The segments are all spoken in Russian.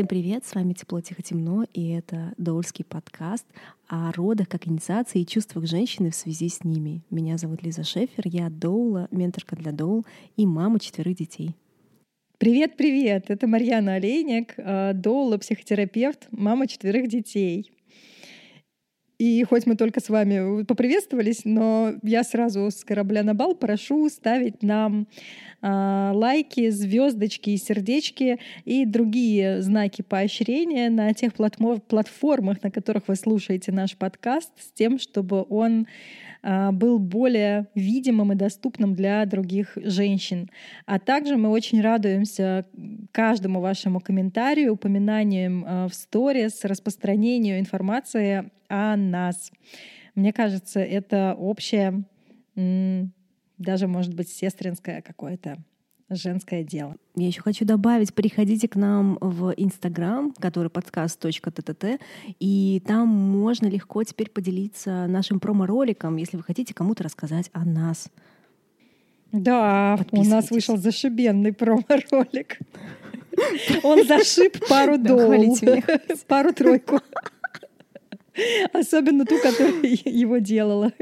Всем привет, с вами Тепло, Тихо, Темно, и это Доульский подкаст о родах как инициации и чувствах женщины в связи с ними. Меня зовут Лиза Шефер, я Доула, менторка для Доул и мама четверых детей. Привет, привет! Это Марьяна Олейник, э, Доула, психотерапевт, мама четверых детей. И хоть мы только с вами поприветствовались, но я сразу с корабля на бал прошу ставить нам э, лайки, звездочки, сердечки и другие знаки поощрения на тех платформах, на которых вы слушаете наш подкаст, с тем, чтобы он был более видимым и доступным для других женщин. А также мы очень радуемся каждому вашему комментарию, упоминаниям а, в сторис, распространению информации о нас. Мне кажется, это общее, даже, может быть, сестринское какое-то женское дело. Я еще хочу добавить, приходите к нам в Инстаграм, который подкаст.тт, и там можно легко теперь поделиться нашим промо-роликом, если вы хотите кому-то рассказать о нас. Да, у нас вышел зашибенный промо-ролик. Он зашиб пару долларов, пару-тройку. Особенно ту, которая его делала.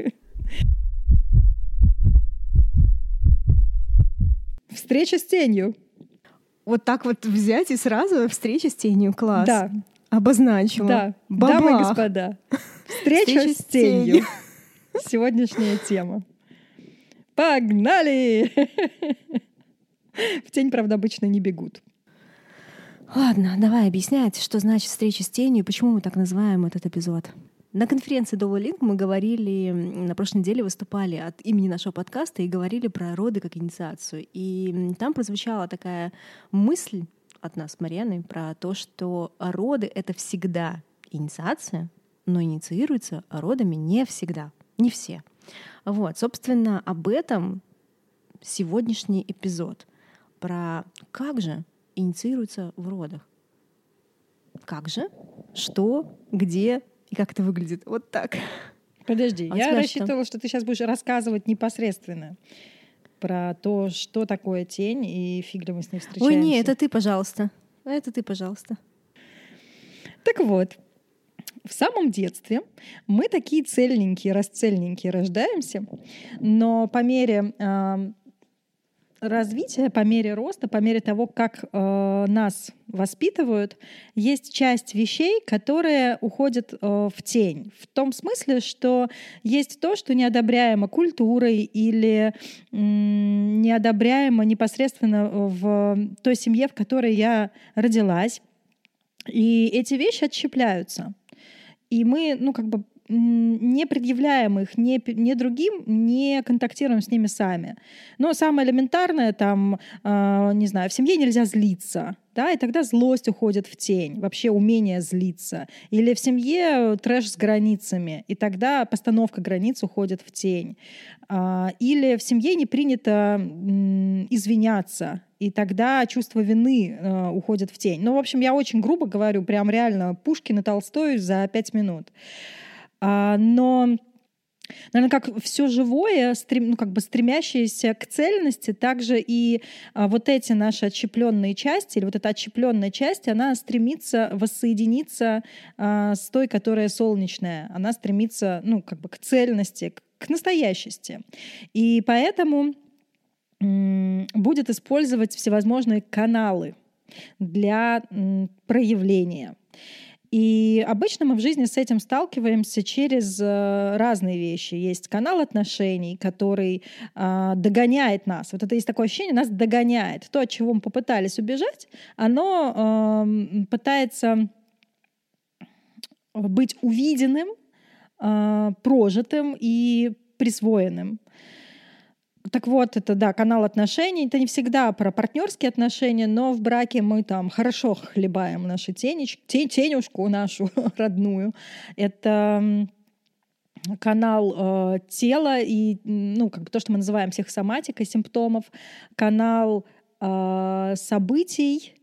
Встреча с тенью. Вот так вот взять и сразу встреча с тенью. Класс. Да. Обозначила. Да. Бабах. Дамы и господа. Встреча, Встреча с тенью. Сегодняшняя тема. Погнали! В тень, правда, обычно не бегут. Ладно, давай объяснять, что значит встреча с тенью и почему мы так называем этот эпизод. На конференции Double мы говорили, на прошлой неделе выступали от имени нашего подкаста и говорили про роды как инициацию. И там прозвучала такая мысль от нас с Марьяной про то, что роды — это всегда инициация, но инициируется родами не всегда, не все. Вот, собственно, об этом сегодняшний эпизод. Про как же инициируется в родах. Как же, что, где, и как это выглядит. Вот так. Подожди, а я рассчитывала, что? что ты сейчас будешь рассказывать непосредственно про то, что такое тень, и фиг ли мы с ней встречаемся. Ой, не, это ты, пожалуйста. Это ты, пожалуйста. Так вот, в самом детстве мы такие цельненькие, расцельненькие рождаемся, но по мере э, развития, по мере роста, по мере того, как э, нас воспитывают, есть часть вещей, которые уходят э, в тень. В том смысле, что есть то, что неодобряемо культурой или э, неодобряемо непосредственно в той семье, в которой я родилась. И эти вещи отщепляются. И мы, ну, как бы не предъявляем их ни, ни другим, не контактируем с ними сами. Но самое элементарное, там, э, не знаю, в семье нельзя злиться, да, и тогда злость уходит в тень, вообще умение злиться. Или в семье трэш с границами, и тогда постановка границ уходит в тень. Э, или в семье не принято э, извиняться, и тогда чувство вины э, уходит в тень. Ну, в общем, я очень грубо говорю, прям реально Пушкин и Толстой за пять минут. А, но Наверное, как все живое, стрем, ну, как бы стремящееся к цельности, также и а, вот эти наши отщепленные части, или вот эта отщепленная часть, она стремится воссоединиться а, с той, которая солнечная. Она стремится, ну, как бы к цельности, к, к настоящести. И поэтому м- будет использовать всевозможные каналы для м- проявления. И обычно мы в жизни с этим сталкиваемся через э, разные вещи. Есть канал отношений, который э, догоняет нас. Вот это есть такое ощущение, нас догоняет. То, от чего мы попытались убежать, оно э, пытается быть увиденным, э, прожитым и присвоенным. Так вот, это, да, канал отношений. Это не всегда про партнерские отношения, но в браке мы там хорошо хлебаем нашу тенеч, тенюшку нашу родную. Это канал э, тела и, ну, как бы то, что мы называем психосоматикой симптомов, канал э, событий,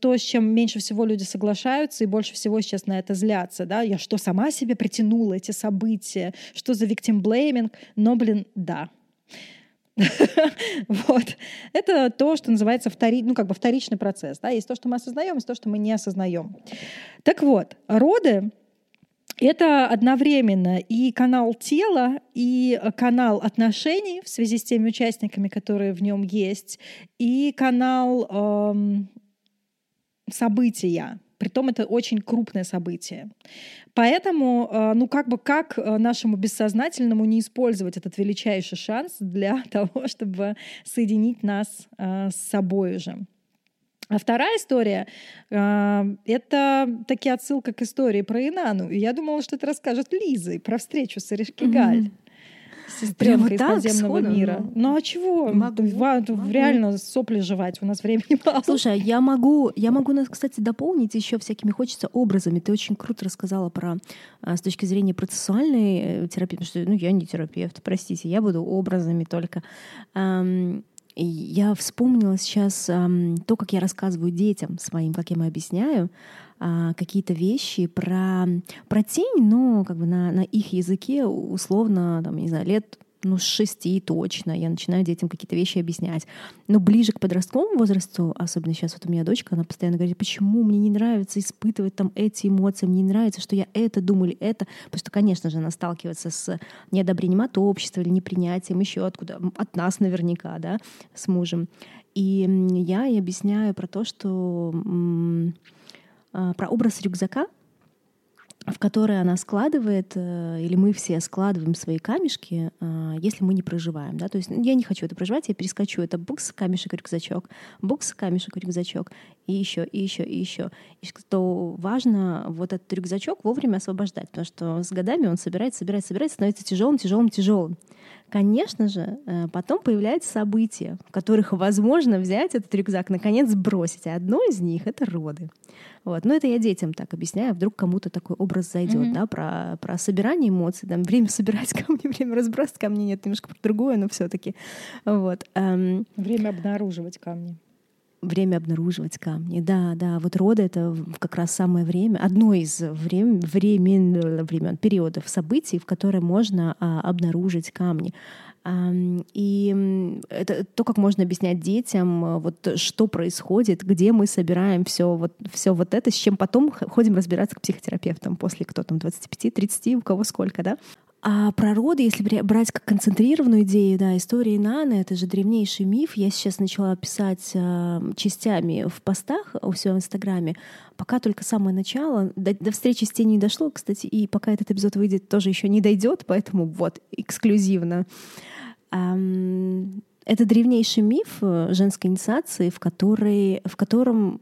то, с чем меньше всего люди соглашаются и больше всего сейчас на это злятся, да, я что, сама себе притянула эти события, что за blaming, но, блин, да, вот. Это то, что называется втори... ну, как бы вторичный процесс. Да? Есть то, что мы осознаем, есть то, что мы не осознаем. Так вот, роды это одновременно и канал тела, и канал отношений в связи с теми участниками, которые в нем есть, и канал эм, события. Притом это очень крупное событие. Поэтому, э, ну как бы как э, нашему бессознательному не использовать этот величайший шанс для того, чтобы соединить нас э, с собой же. А вторая история это таки отсылка к истории про Инану. И я думала, что это расскажет Лиза про встречу с Эришкигаль. Mm-hmm сестренка из подземного сходу, мира. Ну, ну а чего? Могу, могу. Реально сопли жевать, у нас времени мало. Слушай, я могу, я могу нас, кстати, дополнить еще всякими хочется образами. Ты очень круто рассказала про а, с точки зрения процессуальной э, терапии, потому что ну, я не терапевт, простите, я буду образами только. Я вспомнила сейчас то, как я рассказываю детям своим, как я им объясняю а, какие-то вещи про, про тень, но как бы на, на их языке условно, там, не знаю, лет ну, с шести точно я начинаю детям какие-то вещи объяснять. Но ближе к подростковому возрасту, особенно сейчас вот у меня дочка, она постоянно говорит, почему мне не нравится испытывать там эти эмоции, мне не нравится, что я это думаю или это. Потому что, конечно же, она сталкивается с неодобрением от общества или непринятием еще откуда, от нас наверняка, да, с мужем. И я ей объясняю про то, что про образ рюкзака, в который она складывает, э, или мы все складываем свои камешки, а, если мы не проживаем. Да? То есть я не хочу это проживать, я перескочу. Это букс, камешек, рюкзачок, букс, камешек, рюкзачок, и еще, и еще, и еще. И что важно вот этот рюкзачок вовремя освобождать, потому что с годами он собирается, собирается, собирается, становится тяжелым, тяжелым, тяжелым. Конечно же, э, потом появляются события, в которых возможно взять этот рюкзак, наконец сбросить. А одно из них — это роды. Вот. Но это я детям так объясняю, вдруг кому-то такой образ зайдет, mm-hmm. да, про, про собирание эмоций, там, время собирать камни, время разбросать камни, нет, немножко про другое, но все таки Вот. Эм... Время обнаруживать камни время обнаруживать камни. Да, да, вот роды — это как раз самое время, одно из времен, времен, времен периодов событий, в которые можно а, обнаружить камни. И это то, как можно объяснять детям, а, вот что происходит, где мы собираем все вот, все вот это, с чем потом ходим разбираться к психотерапевтам после кто там 25-30, у кого сколько, да. А про роды, если брать как концентрированную идею, да, история Наны — это же древнейший миф. Я сейчас начала писать э, частями в постах у себя в Инстаграме. Пока только самое начало. До, до встречи с тенью не дошло, кстати, и пока этот эпизод выйдет, тоже еще не дойдет, поэтому вот, эксклюзивно. Это древнейший миф э, женской инициации, в, которой, в котором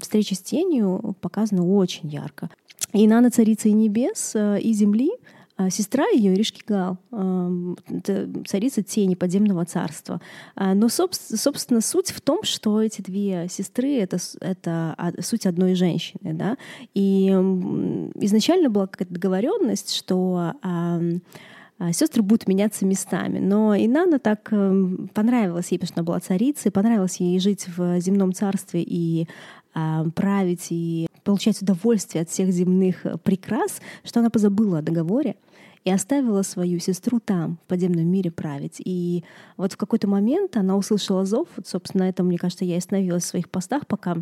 встреча с тенью показана очень ярко. И Нана — царица и небес, э, и земли — а сестра ее, Иришкигал, царица тени подземного царства. А, но, собственно, суть в том, что эти две сестры — это, это суть одной женщины. Да? И изначально была какая-то договоренность, что сестры будут меняться местами. Но Инана так понравилась ей, потому что она была царицей, понравилось ей жить в земном царстве и править и получать удовольствие от всех земных прекрас, что она позабыла о договоре и оставила свою сестру там, в подземном мире, править. И вот в какой-то момент она услышала зов, вот, собственно, на этом, мне кажется, я и остановилась в своих постах, пока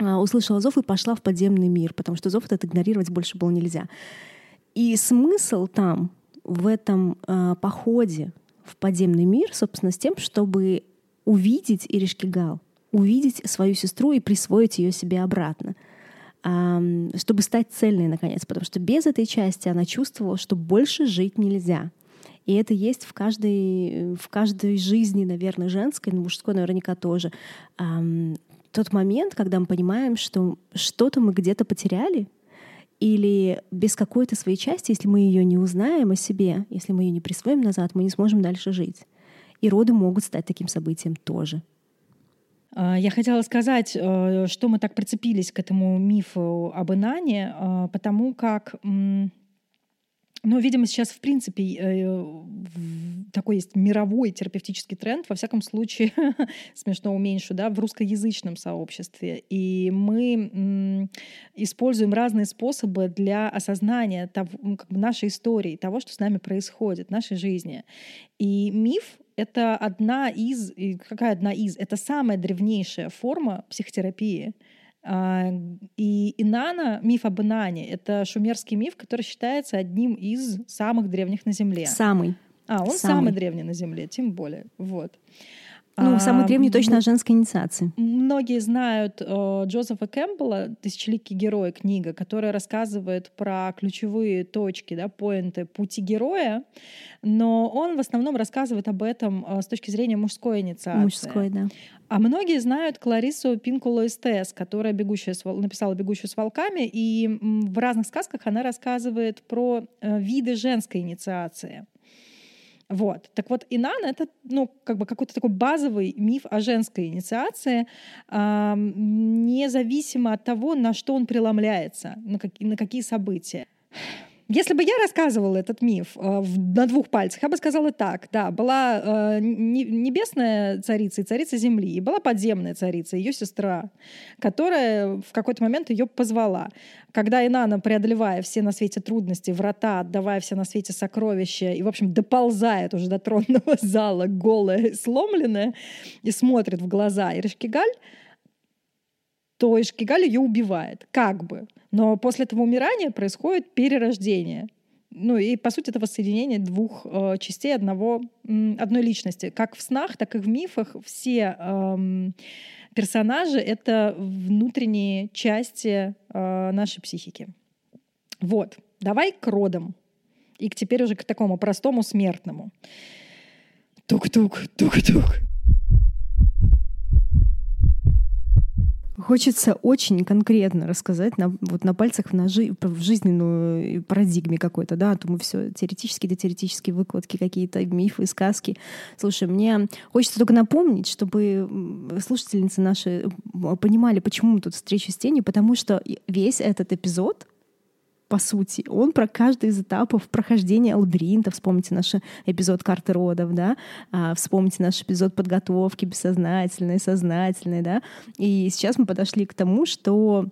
а, услышала зов и пошла в подземный мир, потому что зов этот игнорировать больше было нельзя. И смысл там, в этом э, походе в подземный мир, собственно, с тем, чтобы увидеть Иришкигал, увидеть свою сестру и присвоить ее себе обратно чтобы стать цельной, наконец, потому что без этой части она чувствовала, что больше жить нельзя. И это есть в каждой, в каждой жизни, наверное, женской, но мужской наверняка тоже. Тот момент, когда мы понимаем, что что-то мы где-то потеряли, или без какой-то своей части, если мы ее не узнаем о себе, если мы ее не присвоим назад, мы не сможем дальше жить. И роды могут стать таким событием тоже. А, я хотела сказать, э, что мы так прицепились к этому мифу об Инане, а, потому как Но, видимо, сейчас, в принципе, э, такой есть мировой терапевтический тренд, во всяком случае, смешно уменьшу, да, в русскоязычном сообществе. И мы используем разные способы для осознания того, как бы нашей истории, того, что с нами происходит, нашей жизни. И миф — это одна из... Какая одна из? Это самая древнейшая форма психотерапии — и Инана, миф об Инане, это шумерский миф, который считается одним из самых древних на Земле. Самый. А, он самый, самый древний на Земле, тем более. Вот. Ну, самый а, древний точно о женской инициации. Многие знают э, Джозефа Кэмпбелла «Тысячеликий герой» книга, которая рассказывает про ключевые точки, да, поинты пути героя, но он в основном рассказывает об этом э, с точки зрения мужской инициации. Мужской, да. А многие знают Кларису Пинкуло Эстес, которая бегущая с, написала «Бегущую с волками», и в разных сказках она рассказывает про э, виды женской инициации. Вот. Так вот, Инан — это ну, как бы какой-то такой базовый миф о женской инициации, независимо от того, на что он преломляется, на, как, на какие события. Если бы я рассказывала этот миф э, на двух пальцах, я бы сказала так. Да, была э, небесная царица и царица земли, и была подземная царица, ее сестра, которая в какой-то момент ее позвала. Когда Инана, преодолевая все на свете трудности, врата, отдавая все на свете сокровища, и, в общем, доползает уже до тронного зала, голая, сломленная, и смотрит в глаза Иришкигаль, то Ишкигаль ее убивает, как бы. Но после этого умирания происходит перерождение. Ну и, по сути, это воссоединение двух э, частей одного, э, одной личности. Как в снах, так и в мифах все э, персонажи — это внутренние части э, нашей психики. Вот. Давай к родам. И теперь уже к такому простому смертному. Тук-тук, тук-тук. Хочется очень конкретно рассказать на, вот на пальцах в, ножи, в жизненную парадигме какой-то, да, а то мы все теоретически да теоретические выкладки, какие-то мифы, сказки. Слушай, мне хочется только напомнить, чтобы слушательницы наши понимали, почему мы тут встреча с тенью, потому что весь этот эпизод по сути. Он про каждый из этапов прохождения лабиринта. Вспомните наш эпизод карты родов, да? А, вспомните наш эпизод подготовки бессознательной, сознательной, да? И сейчас мы подошли к тому, что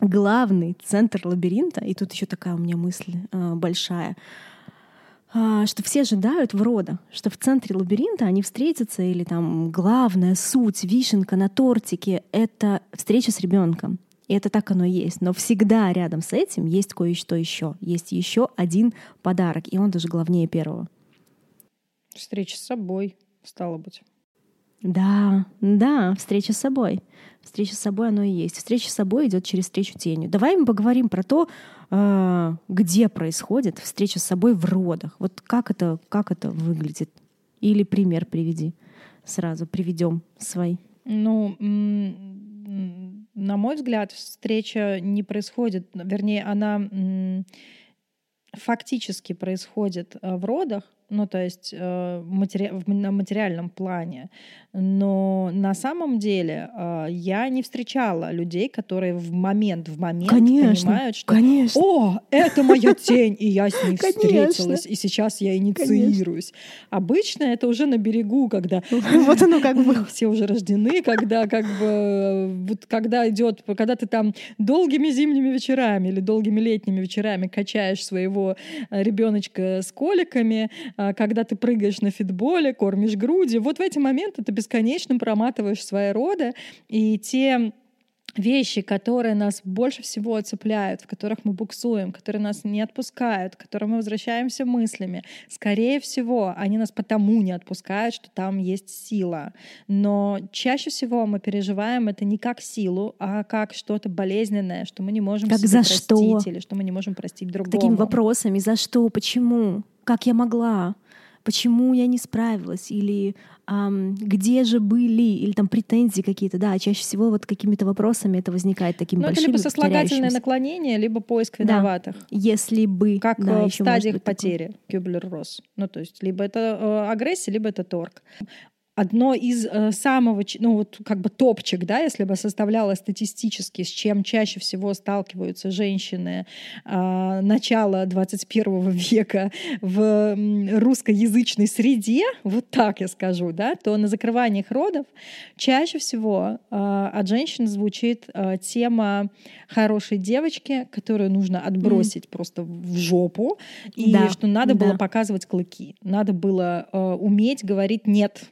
главный центр лабиринта, и тут еще такая у меня мысль а, большая, а, что все ожидают в рода, что в центре лабиринта они встретятся, или там главная суть, вишенка на тортике — это встреча с ребенком. И это так оно и есть. Но всегда рядом с этим есть кое-что еще. Есть еще один подарок, и он даже главнее первого. Встреча с собой, стало быть. Да, да, встреча с собой. Встреча с собой оно и есть. Встреча с собой идет через встречу тенью. Давай мы поговорим про то, а, где происходит встреча с собой в родах. Вот как это, как это выглядит? Или пример приведи. Сразу приведем свой. Ну, на мой взгляд, встреча не происходит, вернее, она фактически происходит э, в родах, ну, то есть э, матери... на материальном плане. Но на самом деле э, я не встречала людей, которые в момент в момент конечно, понимают, что конечно. «О, это моя тень, и я с ней встретилась, и сейчас я инициируюсь». Обычно это уже на берегу, когда вот оно как бы все уже рождены, когда как бы вот когда идет, когда ты там долгими зимними вечерами или долгими летними вечерами качаешь своего э, ребеночка с коликами, когда ты прыгаешь на фитболе, кормишь груди. Вот в эти моменты ты бесконечно проматываешь свои роды, и те вещи, которые нас больше всего цепляют, в которых мы буксуем, которые нас не отпускают, к которым мы возвращаемся мыслями, скорее всего, они нас потому не отпускают, что там есть сила. Но чаще всего мы переживаем это не как силу, а как что-то болезненное, что мы не можем как себе за простить что? или что мы не можем простить другому. Такими вопросами, за что, почему, как я могла, почему я не справилась, или эм, где же были, или там претензии какие-то, да, чаще всего вот какими-то вопросами это возникает такими ну, большими, это либо сослагательное наклонение, либо поиск виноватых. Да. Если бы. Как да, в стадиях потери Кюблер-Росс. Ну, то есть либо это э, агрессия, либо это торг. Одно из э, самого, ну вот как бы топчик, да, если бы составляла статистически, с чем чаще всего сталкиваются женщины э, начала 21 века в русскоязычной среде, вот так я скажу, да, то на закрываниях родов чаще всего э, от женщин звучит э, тема хорошей девочки, которую нужно отбросить просто в жопу, и Да, что надо было да. показывать клыки, надо было э, уметь говорить нет.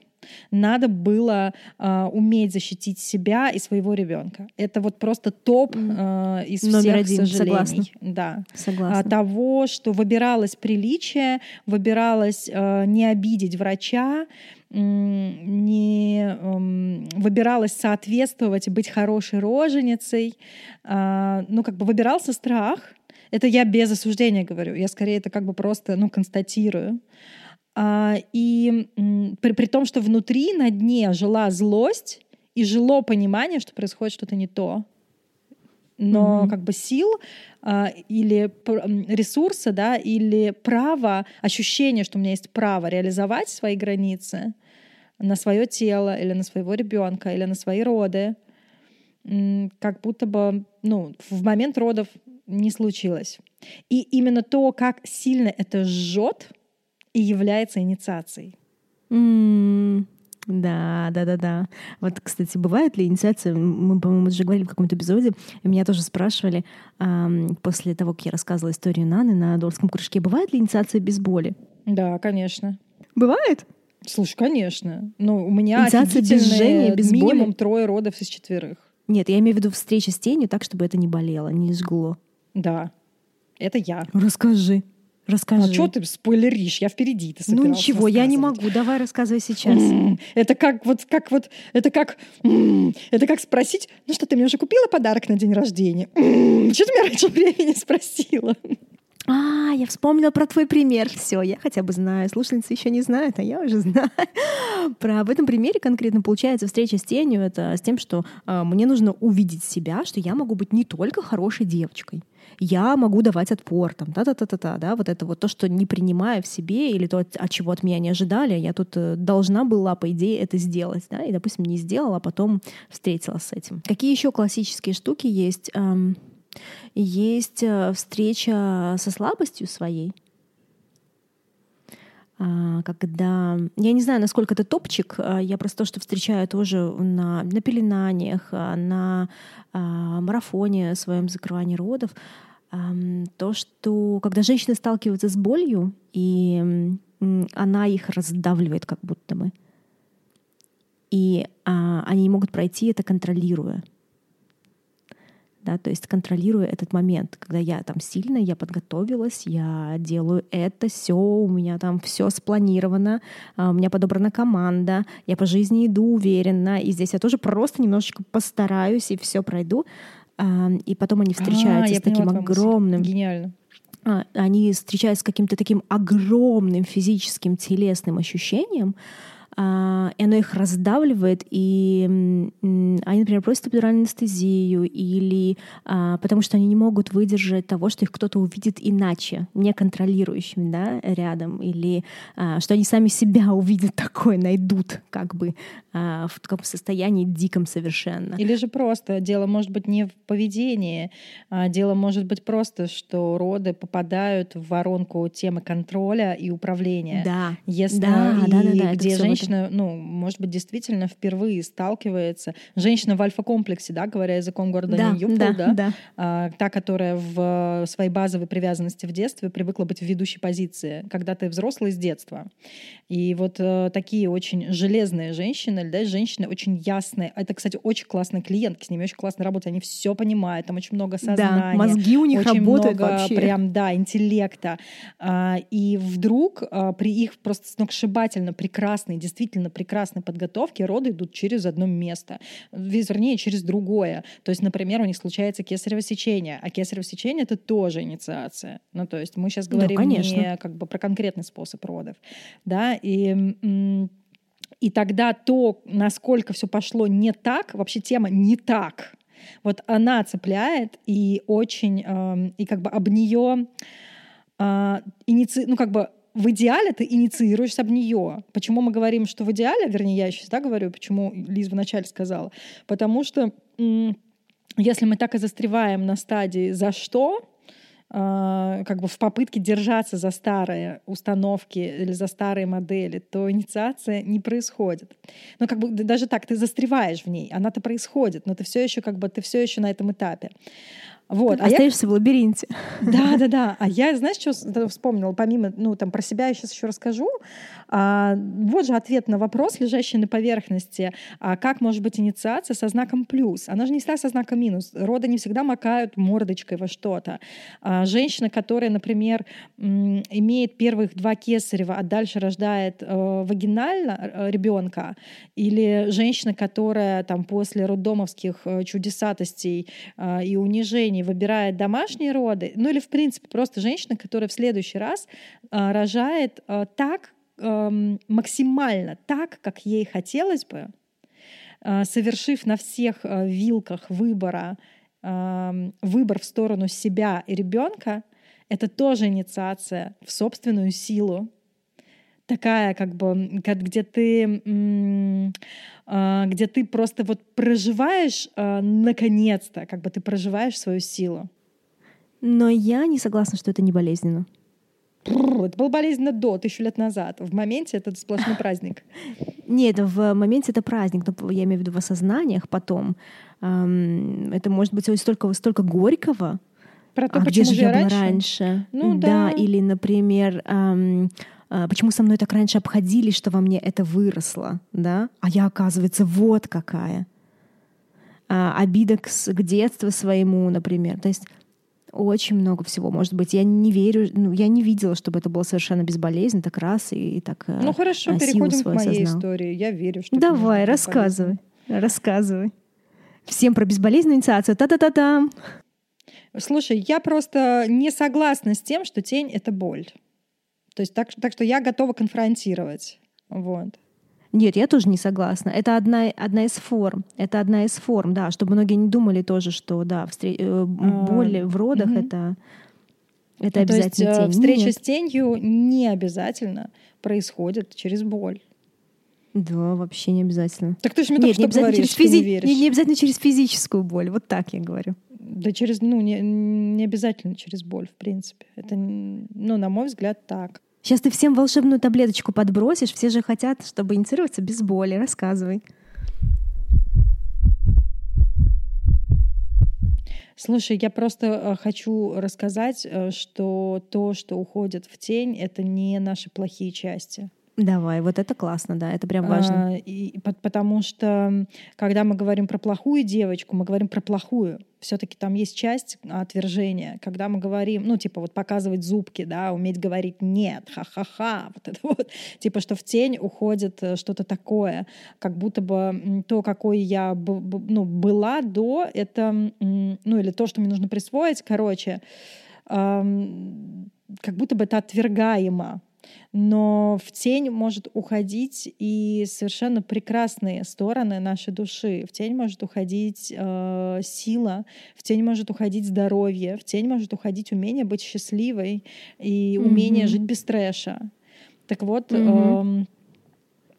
Надо было э, уметь защитить себя и своего ребенка. Это вот просто топ э, из Номер всех один, сожалений. согласна. Да. Согласна. А, того, что выбиралось приличие, выбиралось э, не обидеть врача, не эм, выбиралось соответствовать и быть хорошей роженицей. А, ну, как бы выбирался страх. Это я без осуждения говорю. Я скорее это как бы просто ну, констатирую. И м, при, при том, что внутри на дне жила злость и жило понимание, что происходит что-то не то. Но Мгм. как бы сил а, или ресурса, да, или право, ощущение, что у меня есть право реализовать свои границы на свое тело или на своего ребенка или на свои роды, как будто бы ну, в момент родов не случилось. И именно то, как сильно это жжет, и является инициацией. Да, да, да, да. Вот, кстати, бывает ли инициация? Мы, по-моему, уже говорили в каком-то эпизоде. Меня тоже спрашивали ам, после того, как я рассказывала историю Наны на Дорском кружке. Бывает ли инициация без боли? Да, конечно. Бывает? Слушай, конечно. Ну, у меня Инициация без жжения, без минимум боли? трое родов из четверых. Нет, я имею в виду встреча с тенью так, чтобы это не болело, не жгло. Да, это я. Расскажи. Расскажи. А что ты спойлеришь? Я впереди. Ты Ну ничего, я не могу. Давай рассказывай сейчас. Это как вот, как вот, это как, это как спросить, ну что, ты мне уже купила подарок на день рождения? М, Чего ты меня раньше времени спросила? А, я вспомнила про твой пример. Все, я хотя бы знаю. Слушательницы еще не знают, а я уже знаю. Про в этом примере конкретно получается встреча с тенью. Это с тем, что а, мне нужно увидеть себя, что я могу быть не только хорошей девочкой. Я могу давать отпор, там, та-та-та-та-та, да, вот это вот то, что не принимая в себе или то, от от чего от меня не ожидали, я тут э, должна была, по идее, это сделать, да, и, допустим, не сделала, а потом встретилась с этим. Какие еще классические штуки есть? Есть э, встреча со слабостью своей, А, когда... Я не знаю, насколько это топчик, а, я просто то, что встречаю тоже на, на пеленаниях, а, на а, марафоне своем закрывании родов, ам, то, что когда женщины сталкиваются с болью, и она их раздавливает как будто бы, и а, они могут пройти это контролируя да, то есть контролируя этот момент, когда я там сильная, я подготовилась, я делаю это, все, у меня там все спланировано, а, у меня подобрана команда, я по жизни иду уверенно, и здесь я тоже просто немножечко постараюсь и все пройду, А, и потом они встречаются А, с таким поняла огромным Гениально. а, они встречаются с каким-то таким огромным физическим телесным ощущением, а, и оно их раздавливает, и они, например, просят эпидуральную анестезию, или а, потому что они не могут выдержать того, что их кто-то увидит иначе, неконтролирующим да, рядом, или а, что они сами себя увидят такое, найдут как бы а, в таком состоянии диком совершенно. Или же просто дело может быть не в поведении, а дело может быть просто, что роды попадают в воронку темы контроля и управления. Да, Если Да, и да, да, да, где этом. Женщина, ну, может быть, действительно впервые сталкивается, женщина в альфа-комплексе, да, говоря языком города да, Нью-Йорка, да, да, да. а, та, которая в своей базовой привязанности в детстве привыкла быть в ведущей позиции, когда ты взрослый с детства. И вот э, такие очень железные женщины, да, женщины очень ясные. Это, кстати, очень классные клиентки, с ними очень классно работать, они все понимают, там очень много сознания. Да, мозги у них очень работают много вообще. прям, да, интеллекта. А, И вдруг а, при их просто сногсшибательно прекрасной, действительно прекрасной подготовке роды идут через одно место, вернее, через другое. То есть, например, у них случается кесарево сечение, а кесарево сечение — это тоже инициация. Ну, то есть мы сейчас Да, говорим конечно. не как бы про конкретный способ родов. Да, и и тогда то, насколько все пошло не так, вообще тема не так, вот она цепляет и очень, эм, и как бы об нее, а, иници... ну как бы в идеале ты инициируешь об нее. Почему мы говорим, что в идеале, вернее, я сейчас да, говорю, почему Лиз вначале сказала? Потому что если мы так и застреваем на стадии «за что?», а, как бы в попытке держаться за старые установки или за старые модели, то инициация не происходит. Но как бы даже так ты застреваешь в ней, она-то происходит, но ты все еще как бы ты все еще на этом этапе. Вот. А Остаешься я... в лабиринте. Да, да, да. А я, знаешь, что вспомнила? Помимо, ну, там, про себя я сейчас еще расскажу. А, вот же ответ на вопрос, лежащий на поверхности. А как может быть инициация со знаком плюс? Она же не всегда со знаком минус. Роды не всегда макают мордочкой во что-то. А, женщина, которая, например, имеет первых два кесарева, а дальше рождает э, вагинально э, ребенка, или женщина, которая там после роддомовских э, чудесатостей э, и унижений выбирает домашние роды, ну или в принципе просто женщина, которая в следующий раз э, рожает э, так, э, максимально так, как ей хотелось бы, э, совершив на всех э, вилках выбора э, выбор в сторону себя и ребенка, это тоже инициация в собственную силу, такая, как бы, где ты, а, где ты просто вот проживаешь, а, наконец-то, как бы ты проживаешь свою силу. Но я не согласна, что это не болезненно. Это было болезненно до, тысячу лет назад. В моменте это сплошной праздник. Нет, в моменте это праздник, но я имею в виду в осознаниях потом. Это может быть столько, столько горького, про то, а где же я раньше? была раньше? Ну, да. да. Или, например, эм, почему со мной так раньше обходились, что во мне это выросло, да? А я, оказывается, вот какая. А, обида к, к детству своему, например. То есть очень много всего. Может быть, я не верю, ну, я не видела, чтобы это было совершенно безболезненно, так раз и, и так э, Ну хорошо, переходим к моей сознал. истории. Я верю, что Давай, рассказывай, рассказывай. Всем про безболезненную инициацию. Та-та-та-там. Слушай, я просто не согласна с тем, что тень — это боль. То есть так, так что я готова конфронтировать. Вот. Нет, я тоже не согласна. Это одна, одна из форм. Это одна из форм, да, чтобы многие не думали тоже, что да, встр... Э, боль в родах угу. это, это ну, обязательно то есть, тень. Встреча Нет. с тенью не обязательно происходит через боль. Да, вообще не обязательно. Так ты же мне Нет, не обязательно говоришь, через физи... не, не обязательно через физическую боль. Вот так я говорю. Да через, ну, не, не обязательно через боль, в принципе. Это, ну, на мой взгляд, так. Сейчас ты всем волшебную таблеточку подбросишь, все же хотят, чтобы инициироваться без боли. Рассказывай. Слушай, я просто э, хочу рассказать, э, что то, что уходит в тень, это не наши плохие части. Давай, вот это классно, да, это прям важно. А, и, потому что, когда мы говорим про плохую девочку, мы говорим про плохую. Все-таки там есть часть отвержения. Когда мы говорим, ну, типа, вот показывать зубки, да, уметь говорить нет, ха-ха-ха, вот это вот, типа, что в тень уходит э, что-то такое, как будто бы то, какой я ну, была до, это, ну, или то, что мне нужно присвоить, короче, как будто бы это отвергаемо но в тень может уходить и совершенно прекрасные стороны нашей души. В тень может уходить э, сила, в тень может уходить здоровье, в тень может уходить умение быть счастливой и умение mm-hmm. жить без трэша. Так вот, mm-hmm. э,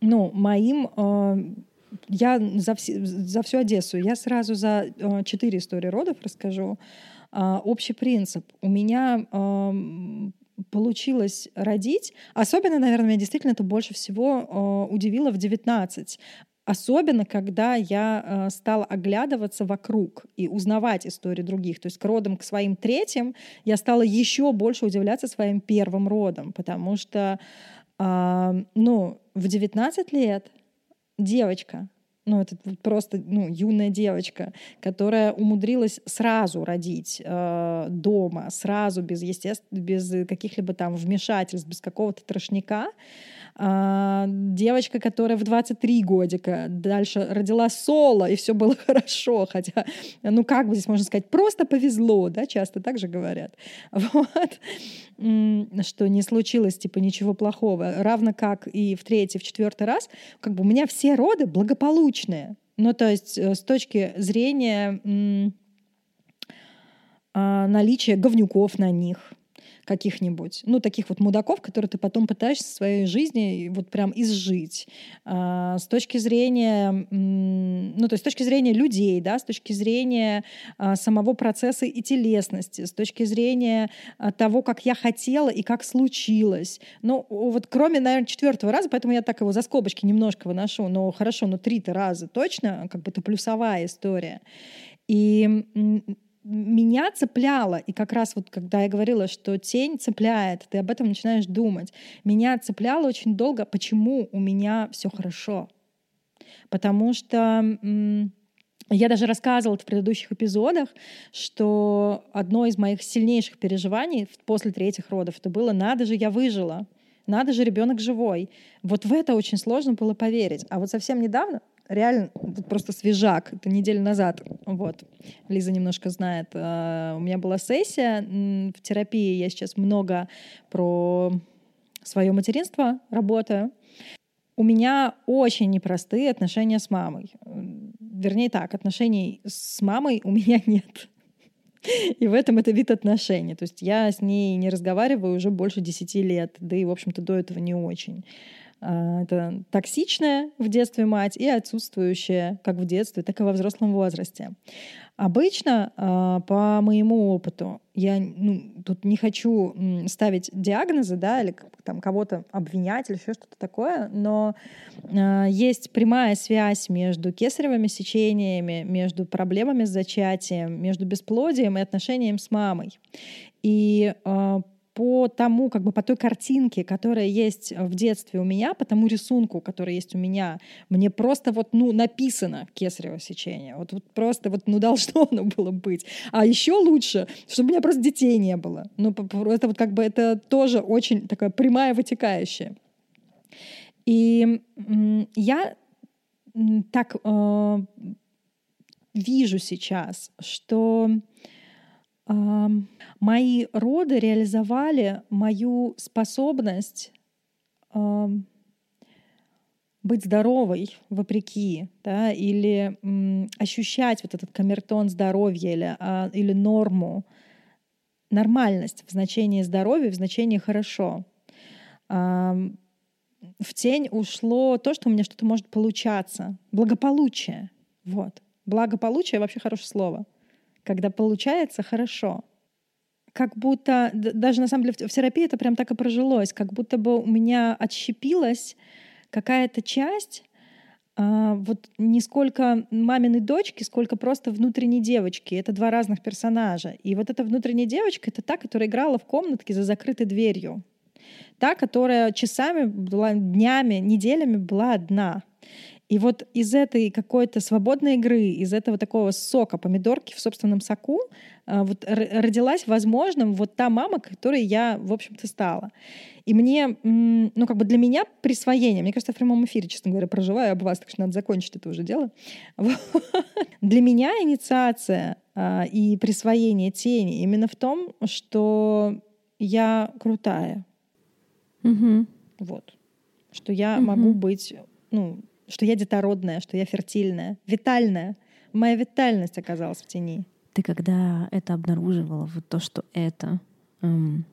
ну, моим э, я за, вс- за всю Одессу, я сразу за э, четыре истории родов расскажу. Э, общий принцип. У меня э, получилось родить. Особенно, наверное, меня действительно это больше всего э, удивило в 19. Особенно, когда я э, стала оглядываться вокруг и узнавать истории других. То есть к родам, к своим третьим, я стала еще больше удивляться своим первым родом, потому что э, ну, в 19 лет девочка, ну, это просто ну, юная девочка, которая умудрилась сразу родить э, дома, сразу без, естественно, без каких-либо там вмешательств, без какого-то трошника. А, девочка, которая в 23 годика дальше родила соло, и все было хорошо, хотя, ну как бы здесь можно сказать, просто повезло, да, часто так же говорят, вот, что не случилось, типа, ничего плохого, равно как и в третий, в четвертый раз, как бы у меня все роды благополучные, ну то есть э, с точки зрения а, наличия говнюков на них, каких-нибудь, ну, таких вот мудаков, которые ты потом пытаешься в своей жизни вот прям изжить. А, с точки зрения, ну, то есть с точки зрения людей, да, с точки зрения а, самого процесса и телесности, с точки зрения а, того, как я хотела и как случилось. Ну, вот кроме, наверное, четвертого раза, поэтому я так его за скобочки немножко выношу, но хорошо, но три-то раза точно, как бы это плюсовая история. И меня цепляло, и как раз вот когда я говорила, что тень цепляет, ты об этом начинаешь думать, меня цепляло очень долго, почему у меня все хорошо. Потому что я даже рассказывала в предыдущих эпизодах, что одно из моих сильнейших переживаний после третьих родов это было «надо же, я выжила». Надо же, ребенок живой. Вот в это очень сложно было поверить. А вот совсем недавно, реально просто свежак, это неделю назад, вот, Лиза немножко знает, э, у меня была сессия в терапии, я сейчас много про свое материнство работаю. У меня очень непростые отношения с мамой. Вернее так, отношений с мамой у меня нет. И в этом это вид отношений. То есть я с ней не разговариваю уже больше десяти лет, да и, в общем-то, до этого не очень. А, это токсичная в детстве мать и отсутствующая как в детстве, так и во взрослом возрасте. Обычно, а, по моему опыту, я ну, тут не хочу ставить диагнозы, да, или там кого-то обвинять или еще что-то такое, но э, есть прямая связь между кесаревыми сечениями, между проблемами с зачатием, между бесплодием и отношением с мамой. И по тому, как бы по той картинке, которая есть в детстве у меня, по тому рисунку, который есть у меня, мне просто вот, ну, написано кесарево сечение. Вот, вот просто вот, ну, должно оно было быть. А еще лучше, чтобы у меня просто детей не было. Ну, это вот как бы это тоже очень такая прямая вытекающая. И я так э, вижу сейчас, что мои роды реализовали мою способность быть здоровой вопреки, да, или м, ощущать вот этот камертон здоровья или, а, или норму, нормальность в значении здоровья, в значении хорошо. А, в тень ушло то, что у меня что-то может получаться, благополучие. Вот. Благополучие вообще хорошее слово когда получается хорошо. Как будто, даже на самом деле в терапии это прям так и прожилось, как будто бы у меня отщепилась какая-то часть, а, вот не сколько маминой дочки, сколько просто внутренней девочки. Это два разных персонажа. И вот эта внутренняя девочка — это та, которая играла в комнатке за закрытой дверью. Та, которая часами была, днями, неделями была одна. И вот из этой какой-то свободной игры, из этого такого сока помидорки в собственном соку а, вот родилась возможным вот та мама, которой я, в общем-то, стала. И мне, ну, как бы для меня присвоение, мне кажется, в прямом эфире, честно говоря, проживаю об вас, так что надо закончить это уже дело. Для меня инициация а, и присвоение тени именно в том, что я крутая. Вот. Что я могу быть, ну, что я детородная, что я фертильная, витальная. Моя витальность оказалась в тени. Ты когда это обнаруживала, вот то, что это эм,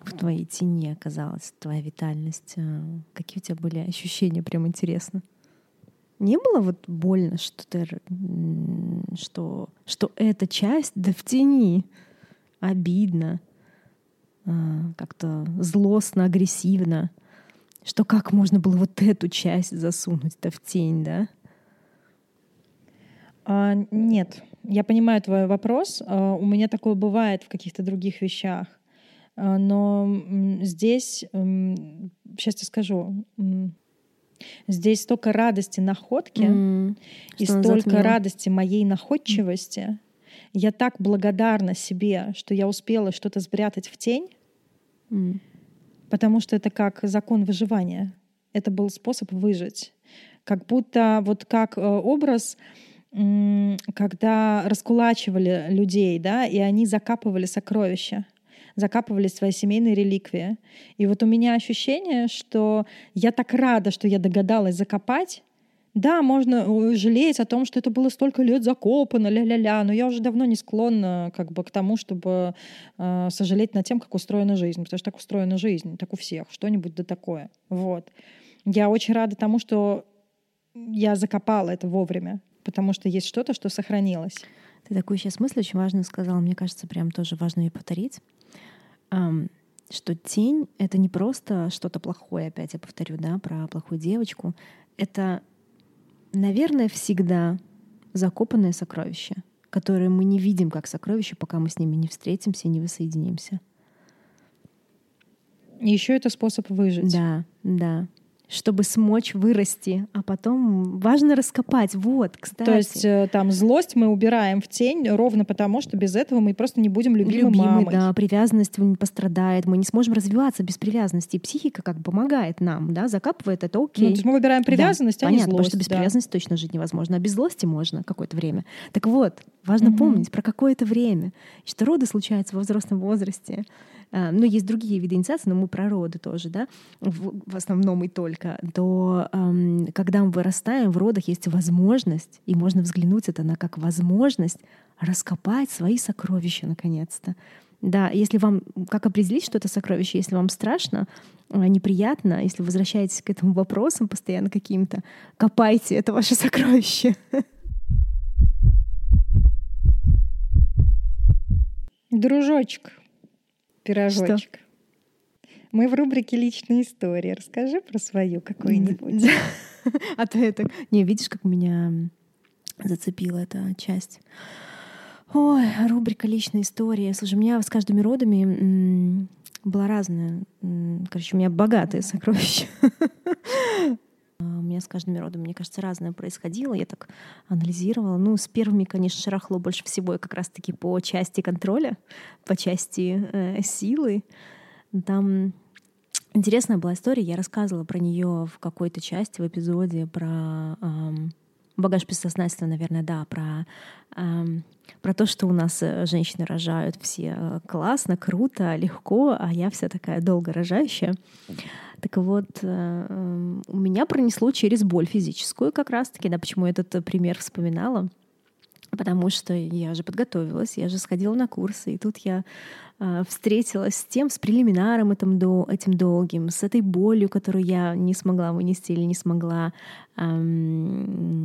в твоей тени оказалась, твоя витальность, э, какие у тебя были ощущения, прям интересно? Не было вот больно, что ты, что, что эта часть, да в тени, обидно, э, как-то злостно, агрессивно что как можно было вот эту часть засунуть-то в тень, да? А, нет, я понимаю твой вопрос. А, у меня такое бывает в каких-то других вещах. А, но здесь, сейчас я скажу, здесь столько радости находки mm, и столько радости моей находчивости. Mm. Я так благодарна себе, что я успела что-то спрятать в тень. Mm потому что это как закон выживания. Это был способ выжить. Как будто вот как э, образ, когда раскулачивали людей, да, и они закапывали сокровища закапывали свои семейные реликвии. И вот у меня ощущение, что я так рада, что я догадалась закопать, Да, можно э, жалеть о том, что это было столько лет закопано, ля-ля-ля, но я уже давно не склонна как бы к тому, чтобы э, сожалеть над тем, как устроена жизнь, потому что так устроена жизнь, так у всех, что-нибудь да такое. Вот. Я очень рада тому, что я закопала это вовремя, потому что есть что-то, что сохранилось. Ты такую сейчас мысль очень важную сказала, мне кажется, прям тоже важно ее повторить, что тень — это не просто что-то плохое, опять я повторю, да, про плохую девочку, это наверное, всегда закопанное сокровище, которое мы не видим как сокровище, пока мы с ними не встретимся и не воссоединимся. И еще это способ выжить. Да, да чтобы смочь вырасти, а потом важно раскопать. Вот, кстати. То есть э, там злость мы убираем в тень ровно потому, что без этого мы просто не будем любимой Любимый, мамой. Да, привязанность не пострадает, мы не сможем развиваться без привязанности. И психика как бы помогает нам, да, закапывает это окей. Ну, то есть мы выбираем привязанность, да, а понятно, не злость. потому что без да. привязанности точно жить невозможно, а без злости можно какое-то время. Так вот, важно угу. помнить про какое-то время, что роды случаются во взрослом возрасте. А, ну, есть другие виды инициации, но мы про роды тоже, да, в, в основном и только, то эм, когда мы вырастаем, в родах есть возможность, и можно взглянуть это на как возможность раскопать свои сокровища наконец-то. Да, если вам, как определить, что это сокровище, если вам страшно, а, неприятно, если возвращаетесь к этому вопросам постоянно каким-то, копайте, это ваше сокровище. Дружочек, пирожочек. Что? Мы в рубрике «Личные истории». Расскажи про свою какую-нибудь. А то это... Не, видишь, как меня зацепила эта часть. Ой, рубрика «Личные истории». Слушай, у меня с каждыми родами была разная. Короче, у меня богатые сокровища. У меня с каждым родом, мне кажется, разное происходило. Я так анализировала. Ну, с первыми, конечно, шарахло больше всего как раз-таки по части контроля, по части э, силы. Там интересная была история. Я рассказывала про нее в какой-то части, в эпизоде про эм, багаж бессознательства, наверное, да, про, эм, про то, что у нас э, женщины рожают все э, классно, круто, легко, а я вся такая долго рожающая. Так вот, э, у меня пронесло через боль физическую как раз-таки, да, почему этот пример вспоминала. Потому что я же подготовилась, я же сходила на курсы, и тут я э, встретилась с тем, с прелиминаром этим, до, этим долгим, с этой болью, которую я не смогла вынести или не смогла, эм,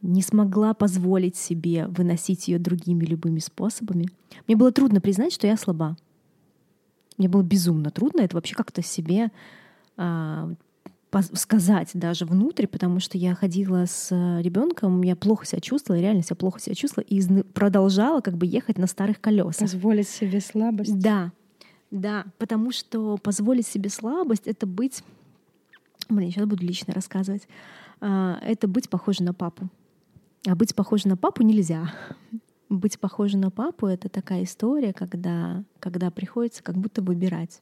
не смогла позволить себе выносить ее другими любыми способами. Мне было трудно признать, что я слаба. Мне было безумно трудно это вообще как-то себе э, сказать даже внутрь, потому что я ходила с ребенком, я плохо себя чувствовала, реально себя плохо себя чувствовала, и продолжала как бы ехать на старых колесах. Позволить себе слабость. Да, да, потому что позволить себе слабость — это быть... Блин, сейчас буду лично рассказывать. А, это быть похожей на папу. А быть похожей на папу нельзя. Быть похожей на папу — это такая история, когда, когда приходится как будто выбирать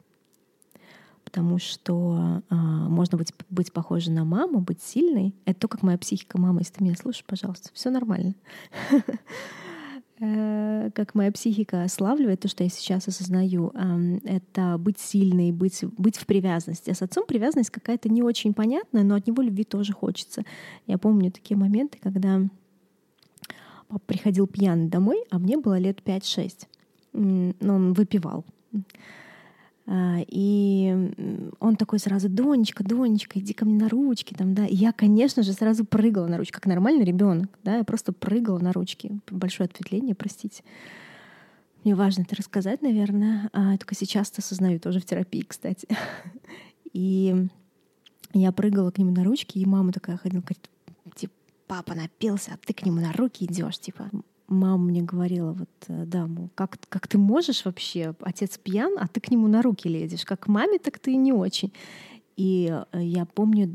потому что э, можно быть, быть похожей на маму, быть сильной. Это то, как моя психика, мама, если ты меня слушаешь, пожалуйста, все нормально. Э, как моя психика ославливает то, что я сейчас осознаю, это быть сильной, быть, быть в привязанности. А с отцом привязанность какая-то не очень понятная, но от него любви тоже хочется. Я помню такие моменты, когда папа приходил пьяный домой, а мне было лет 5-6. Но он выпивал. А, и он такой сразу, Донечка, Донечка, иди ко мне на ручки. Там, да. И я, конечно же, сразу прыгала на ручки, как нормальный ребенок. Да? Я просто прыгала на ручки. Большое ответвление, простите. Мне важно это рассказать, наверное. А, только сейчас это осознаю, тоже в терапии, кстати. И я прыгала к нему на ручки, и мама такая ходила, говорит, типа, папа напился, а ты к нему на руки идешь, типа мама мне говорила, вот, э, да, мол, как, как ты можешь вообще, отец пьян, а ты к нему на руки лезешь, как маме, так ты не очень. И э, я помню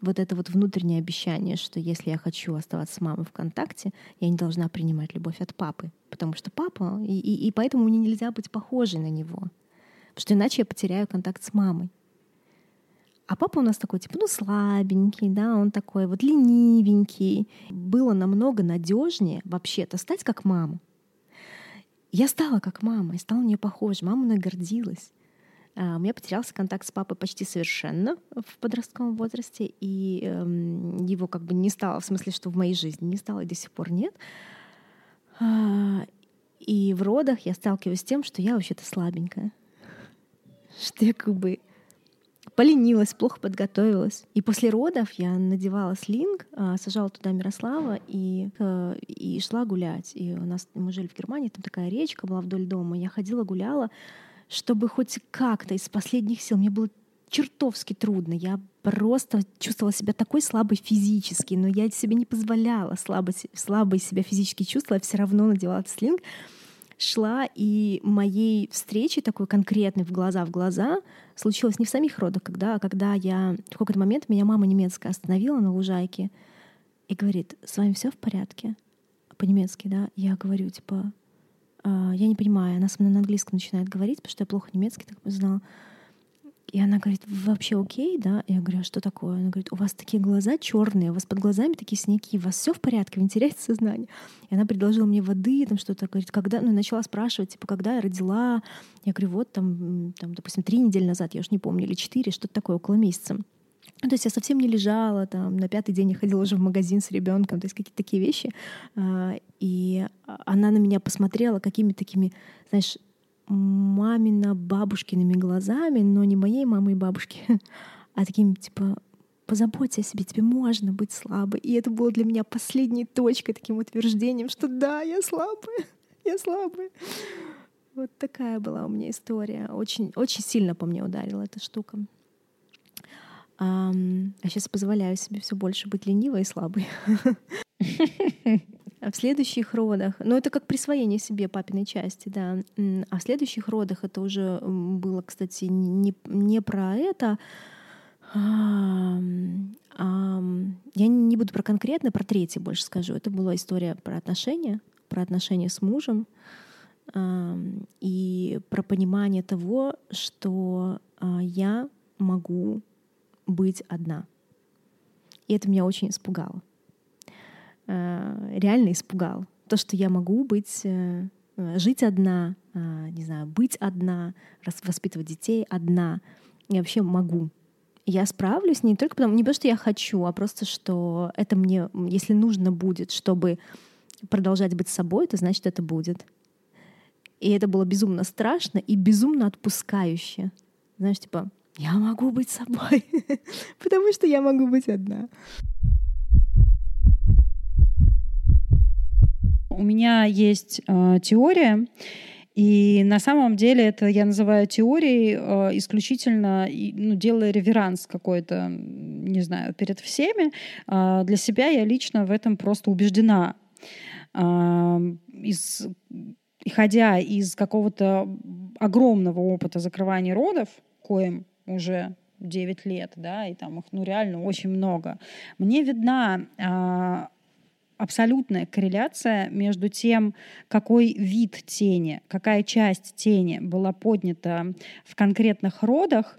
вот это вот внутреннее обещание, что если я хочу оставаться с мамой в контакте, я не должна принимать любовь от папы, потому что папа, и, и, и поэтому мне нельзя быть похожей на него, потому что иначе я потеряю контакт с мамой. А папа у нас такой, типа, ну, слабенький, да, он такой вот ленивенький. Было намного надежнее вообще-то стать как мама. Я стала как мама, и стала мне похожа. Мама мной гордилась. А, у меня потерялся контакт с папой почти совершенно в подростковом возрасте, и эм, его как бы не стало, в смысле, что в моей жизни не стало и до сих пор нет. А, и в родах я сталкиваюсь с тем, что я вообще-то слабенькая. Что я как бы поленилась, плохо подготовилась. И после родов я надевала слинг, а, сажала туда Мирослава и, э, и шла гулять. И у нас мы жили в Германии, там такая речка была вдоль дома. Я ходила, гуляла, чтобы хоть как-то из последних сил. Мне было чертовски трудно. Я просто чувствовала себя такой слабой физически, но я себе не позволяла слабо, слабо себя физически чувствовала, я все равно надевала этот слинг, шла, и моей встречи такой конкретной в глаза в глаза случилось не в самих родах, когда, а когда я в какой-то момент меня мама немецкая остановила на лужайке и говорит, с вами все в порядке? По-немецки, да? Я говорю, типа, «А, я не понимаю. Она со мной на английском начинает говорить, потому что я плохо немецкий так знала. И она говорит, вы вообще окей, да? Я говорю, а что такое? Она говорит, у вас такие глаза черные, у вас под глазами такие синяки, у вас все в порядке, вы не теряете сознание. И она предложила мне воды, там что-то, говорит, когда, ну, начала спрашивать, типа, когда я родила. Я говорю, вот там, там, допустим, три недели назад, я уж не помню, или четыре, что-то такое, около месяца. Ну, то есть я совсем не лежала, там, на пятый день я ходила уже в магазин с ребенком, то есть какие-то такие вещи. А, и она на меня посмотрела какими-то такими, знаешь, мамино-бабушкиными глазами, но не моей мамы и бабушки, а таким, типа, позаботься о себе, тебе можно быть слабой. И это было для меня последней точкой, таким утверждением, что да, я слабая, я слабая. Вот такая была у меня история. Очень, очень сильно по мне ударила эта штука. А, а сейчас позволяю себе все больше быть ленивой и слабой. в следующих родах, ну это как присвоение себе папиной части, да, а в следующих родах это уже было, кстати, не, не про это, а, а, я не буду про конкретно, про третий больше скажу. Это была история про отношения, про отношения с мужем а, и про понимание того, что а, я могу быть одна. И это меня очень испугало. Э, реально испугал. То, что я могу быть, э, э, жить одна, не знаю, быть одна, воспитывать детей одна. Я вообще могу. Я справлюсь не только потому, не потому, что я хочу, а просто, что это мне, если нужно будет, чтобы продолжать быть собой, то значит это будет. И это было безумно страшно и безумно отпускающе. Знаешь, типа, я могу быть собой, потому что я могу быть одна. У меня есть э, теория, и на самом деле это я называю теорией э, исключительно, ну, делая реверанс какой-то, не знаю, перед всеми. Э, для себя я лично в этом просто убеждена. Э, из, исходя из какого-то огромного опыта закрывания родов, коим уже 9 лет, да, и там их, ну, реально очень много, мне видна абсолютная корреляция между тем, какой вид тени, какая часть тени была поднята в конкретных родах,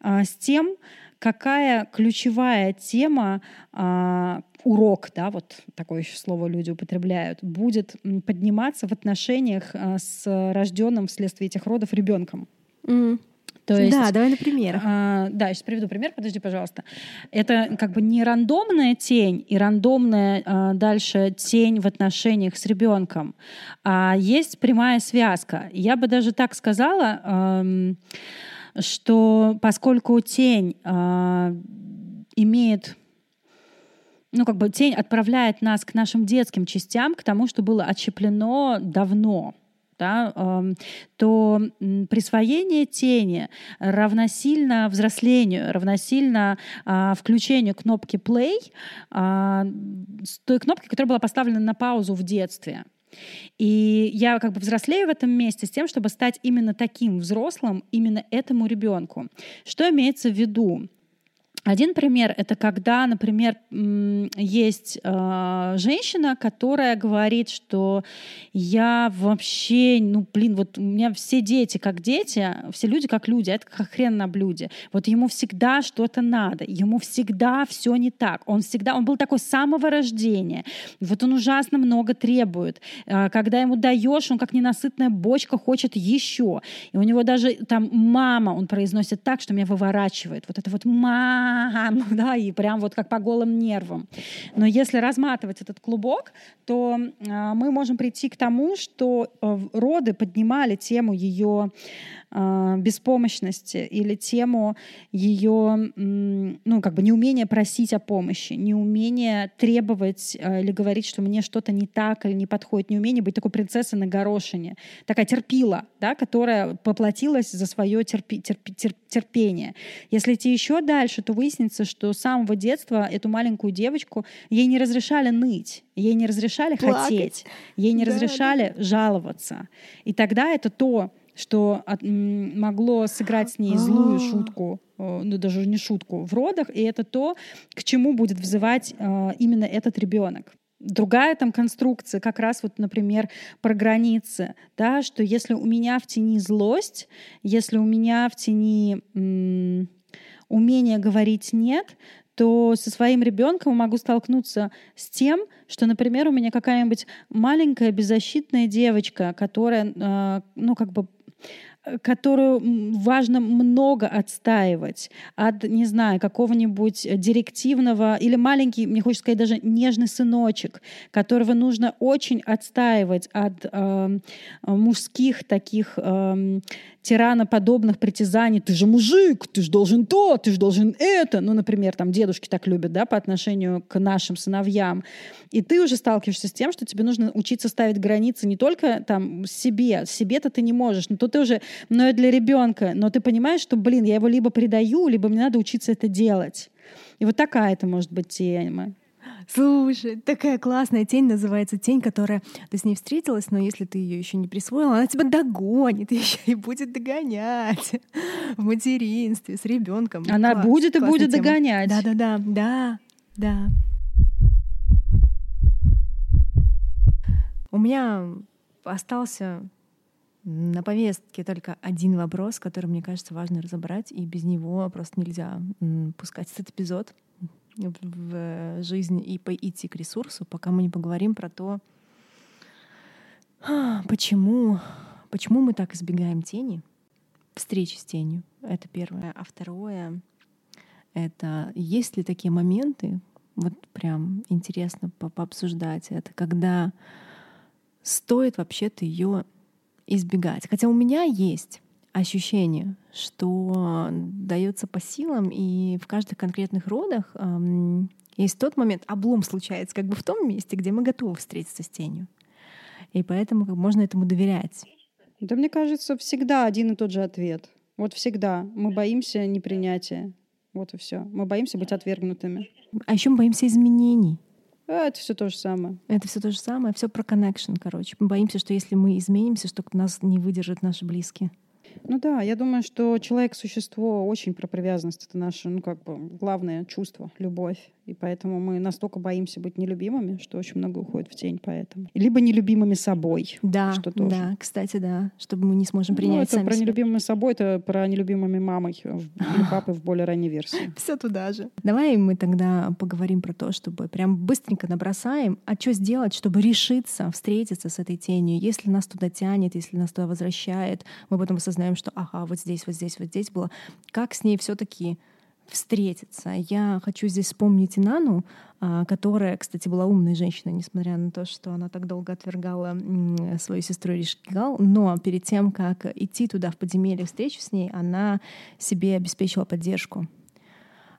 а, с тем, какая ключевая тема, а, урок, да, вот такое еще слово люди употребляют, будет подниматься в отношениях а, с рожденным вследствие этих родов ребенком. Mm. То есть, да, давай на примерах. А, да, сейчас приведу пример, подожди, пожалуйста. Это как бы не рандомная тень и рандомная а, дальше тень в отношениях с ребенком, а есть прямая связка. Я бы даже так сказала, а, что поскольку тень а, имеет ну, как бы тень отправляет нас к нашим детским частям, к тому, что было отщеплено давно да, то присвоение тени равносильно взрослению, равносильно а, включению кнопки play а, с той кнопки, которая была поставлена на паузу в детстве. И я как бы взрослею в этом месте с тем, чтобы стать именно таким взрослым, именно этому ребенку. Что имеется в виду? Один пример — это когда, например, есть э, женщина, которая говорит, что я вообще, ну, блин, вот у меня все дети как дети, все люди как люди, а это как хрен на блюде. Вот ему всегда что-то надо, ему всегда все не так. Он всегда, он был такой с самого рождения. Вот он ужасно много требует. Э, когда ему даешь, он как ненасытная бочка хочет еще. И у него даже там мама, он произносит так, что меня выворачивает. Вот это вот мама да, и прям вот как по голым нервам. Но если разматывать этот клубок, то э, мы можем прийти к тому, что э, роды поднимали тему ее э, беспомощности или тему ее, ну, как бы неумения просить о помощи, неумения требовать э, или говорить, что мне что-то не так или не подходит, неумение быть такой принцессой на горошине, такая терпила, да, которая поплатилась за свое терпи, терпи, терпение. Если идти еще дальше, то выяснится, что с самого детства эту маленькую девочку ей не разрешали ныть, ей не разрешали Плакать. хотеть, ей не да, разрешали да. жаловаться. И тогда это то, что от, могло сыграть с ней злую а. шутку, э, ну даже не шутку в родах, и это то, к чему будет взывать э, именно этот ребенок. Другая там конструкция, как раз вот, например, про границы, да, что если у меня в тени злость, если у меня в тени м- умение говорить нет, то со своим ребенком могу столкнуться с тем, что, например, у меня какая-нибудь маленькая беззащитная девочка, которая, э, ну, как бы которую важно много отстаивать от, не знаю, какого-нибудь директивного или маленький, мне хочется сказать, даже нежный сыночек, которого нужно очень отстаивать от э, мужских таких э, тираноподобных притязаний. Ты же мужик, ты же должен то, ты же должен это. Ну, например, там дедушки так любят, да, по отношению к нашим сыновьям. И ты уже сталкиваешься с тем, что тебе нужно учиться ставить границы не только там себе, себе-то ты не можешь, но то ты уже, но и для ребенка, но ты понимаешь, что, блин, я его либо предаю, либо мне надо учиться это делать. И вот такая это может быть тема. Слушай, такая классная тень называется тень, которая ты с ней встретилась, но если ты ее еще не присвоила, она тебя догонит еще и будет догонять в материнстве с ребенком. Она Класс, будет и будет тема. догонять. Да, да, да, да, да. У меня остался на повестке только один вопрос, который, мне кажется, важно разобрать, и без него просто нельзя пускать этот эпизод в жизнь и идти к ресурсу, пока мы не поговорим про то, почему, почему мы так избегаем тени, встречи с тенью. Это первое. А второе — это есть ли такие моменты, вот прям интересно по пообсуждать это, когда стоит вообще-то ее избегать. Хотя у меня есть ощущение, что дается по силам, и в каждых конкретных родах эм, есть тот момент, облом случается как бы в том месте, где мы готовы встретиться с тенью. И поэтому как можно этому доверять. Да мне кажется, всегда один и тот же ответ. Вот всегда. Мы боимся непринятия. Вот и все. Мы боимся быть отвергнутыми. А еще мы боимся изменений. А, это все то же самое. Это все то же самое. Все про connection, короче. Мы боимся, что если мы изменимся, что нас не выдержат наши близкие. Ну да, я думаю, что человек — существо очень про привязанность. Это наше, ну как бы, главное чувство, любовь. И поэтому мы настолько боимся быть нелюбимыми, что очень много уходит в тень поэтому. Либо нелюбимыми собой. Да, что тоже. да, кстати, да. Чтобы мы не сможем принять ну, это сами про себя. нелюбимыми собой, это про нелюбимыми мамой или папой в более ранней версии. Все туда же. Давай мы тогда поговорим про то, чтобы прям быстренько набросаем, а что сделать, чтобы решиться встретиться с этой тенью. Если нас туда тянет, если нас туда возвращает, мы потом осознаем, что ага, вот здесь, вот здесь, вот здесь было. Как с ней все таки встретиться. Я хочу здесь вспомнить Инану, а, которая, кстати, была умной женщиной, несмотря на то, что она так долго отвергала свою сестру Ришкигал. Но перед тем, как идти туда, в подземелье, встречу с ней, она себе обеспечила поддержку.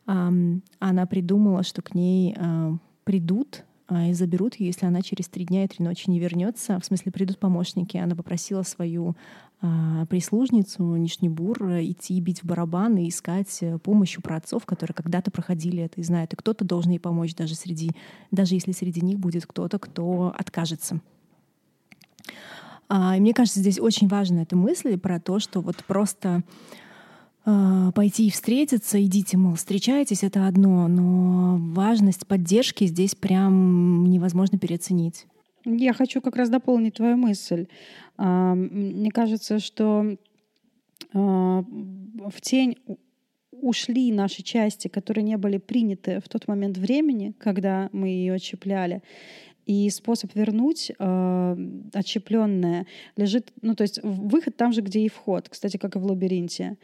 Она придумала, что к ней а, придут а, и заберут ее, если она через три дня и три ночи не вернется. В смысле, придут помощники. Она попросила свою прислужницу Нишнибур идти бить в барабан и искать э, помощь у праотцов, которые когда-то проходили это и знают. И кто-то должен ей помочь, даже, среди, даже если среди них будет кто-то, кто откажется. А, и мне кажется, здесь очень важна эта мысль про то, что вот просто э, пойти и встретиться, идите, мол, встречайтесь, это одно, но важность поддержки здесь прям невозможно переоценить. Я хочу как раз дополнить твою мысль. Мне кажется, что а, в тень ушли наши части, которые не были приняты в тот момент времени, когда мы ее отщепляли. И способ вернуть э, отщепленное лежит, ну то есть выход там же, где и вход, кстати, как и в лабиринте.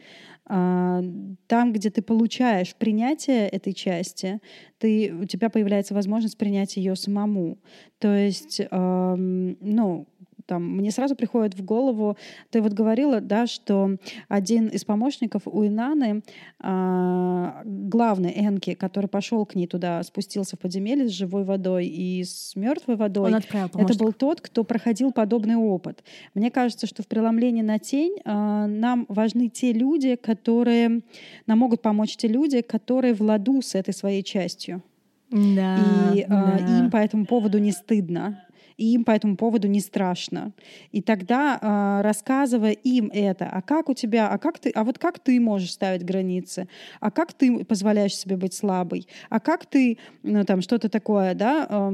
Э, там, где ты получаешь принятие этой части, ты, у тебя появляется возможность принять ее самому. То есть, э, ну, там, мне сразу приходит в голову, ты вот говорила, да, что один из помощников у Инаны, а, главный Энки, который пошел к ней туда, спустился в подземелье с живой водой и с мертвой водой, Он отправил это был тот, кто проходил подобный опыт. Мне кажется, что в преломлении на тень а, нам важны те люди, которые, нам могут помочь те люди, которые в ладу с этой своей частью. Да, и да. э, им по этому поводу не стыдно и им по этому поводу не страшно. И тогда, э, рассказывая им это, а как у тебя, а как ты, а вот как ты можешь ставить границы, а как ты позволяешь себе быть слабой, а как ты, ну, там, что-то такое, да,